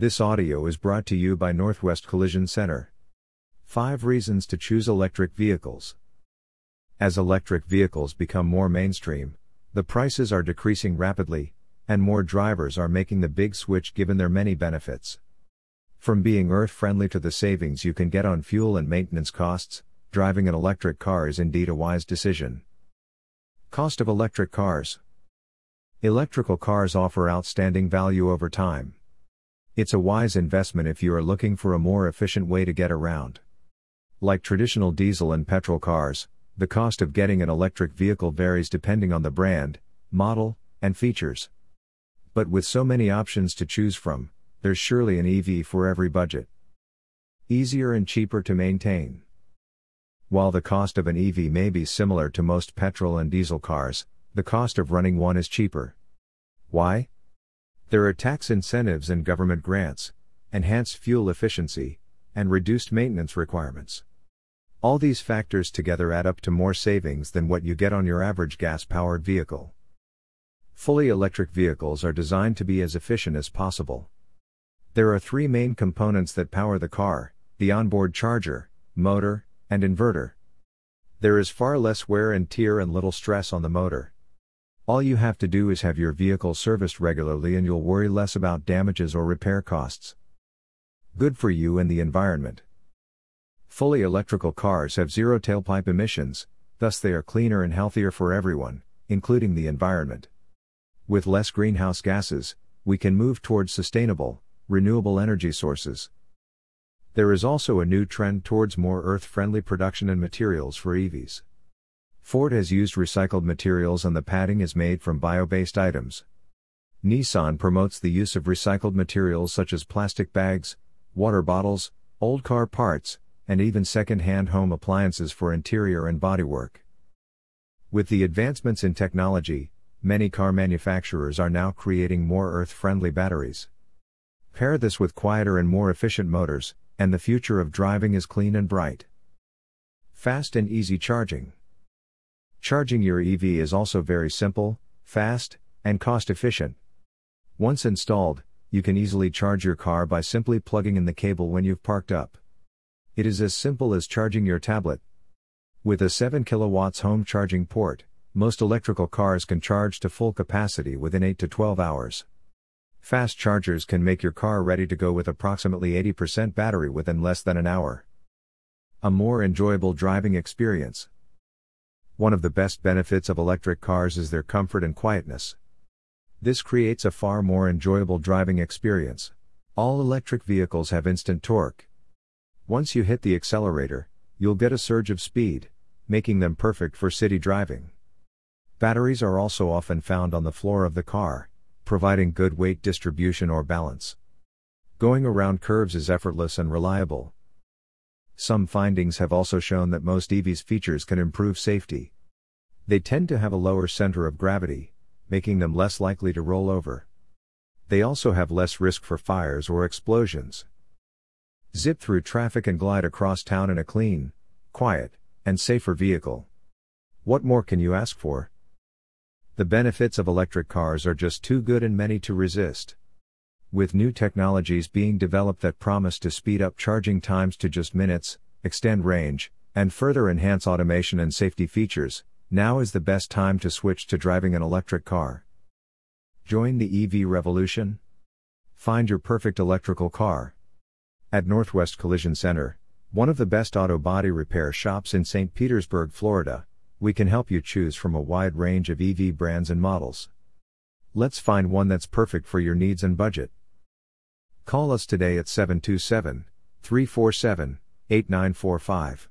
This audio is brought to you by Northwest Collision Center. 5 Reasons to Choose Electric Vehicles. As electric vehicles become more mainstream, the prices are decreasing rapidly, and more drivers are making the big switch given their many benefits. From being earth friendly to the savings you can get on fuel and maintenance costs, driving an electric car is indeed a wise decision. Cost of electric cars Electrical cars offer outstanding value over time. It's a wise investment if you are looking for a more efficient way to get around. Like traditional diesel and petrol cars, the cost of getting an electric vehicle varies depending on the brand, model, and features. But with so many options to choose from, there's surely an EV for every budget. Easier and cheaper to maintain. While the cost of an EV may be similar to most petrol and diesel cars, the cost of running one is cheaper. Why? There are tax incentives and government grants, enhanced fuel efficiency, and reduced maintenance requirements. All these factors together add up to more savings than what you get on your average gas powered vehicle. Fully electric vehicles are designed to be as efficient as possible. There are three main components that power the car the onboard charger, motor, and inverter. There is far less wear and tear and little stress on the motor. All you have to do is have your vehicle serviced regularly and you'll worry less about damages or repair costs. Good for you and the environment. Fully electrical cars have zero tailpipe emissions, thus, they are cleaner and healthier for everyone, including the environment. With less greenhouse gases, we can move towards sustainable, renewable energy sources. There is also a new trend towards more earth friendly production and materials for EVs. Ford has used recycled materials and the padding is made from bio based items. Nissan promotes the use of recycled materials such as plastic bags, water bottles, old car parts, and even second hand home appliances for interior and bodywork. With the advancements in technology, many car manufacturers are now creating more earth friendly batteries. Pair this with quieter and more efficient motors, and the future of driving is clean and bright. Fast and easy charging. Charging your EV is also very simple, fast, and cost efficient. Once installed, you can easily charge your car by simply plugging in the cable when you've parked up. It is as simple as charging your tablet. With a 7 kilowatts home charging port, most electrical cars can charge to full capacity within 8 to 12 hours. Fast chargers can make your car ready to go with approximately 80% battery within less than an hour. A more enjoyable driving experience. One of the best benefits of electric cars is their comfort and quietness. This creates a far more enjoyable driving experience. All electric vehicles have instant torque. Once you hit the accelerator, you'll get a surge of speed, making them perfect for city driving. Batteries are also often found on the floor of the car, providing good weight distribution or balance. Going around curves is effortless and reliable. Some findings have also shown that most EV's features can improve safety. They tend to have a lower center of gravity, making them less likely to roll over. They also have less risk for fires or explosions. Zip through traffic and glide across town in a clean, quiet, and safer vehicle. What more can you ask for? The benefits of electric cars are just too good and many to resist. With new technologies being developed that promise to speed up charging times to just minutes, extend range, and further enhance automation and safety features, now is the best time to switch to driving an electric car. Join the EV revolution. Find your perfect electrical car. At Northwest Collision Center, one of the best auto body repair shops in St. Petersburg, Florida, we can help you choose from a wide range of EV brands and models. Let's find one that's perfect for your needs and budget. Call us today at 727 347 8945.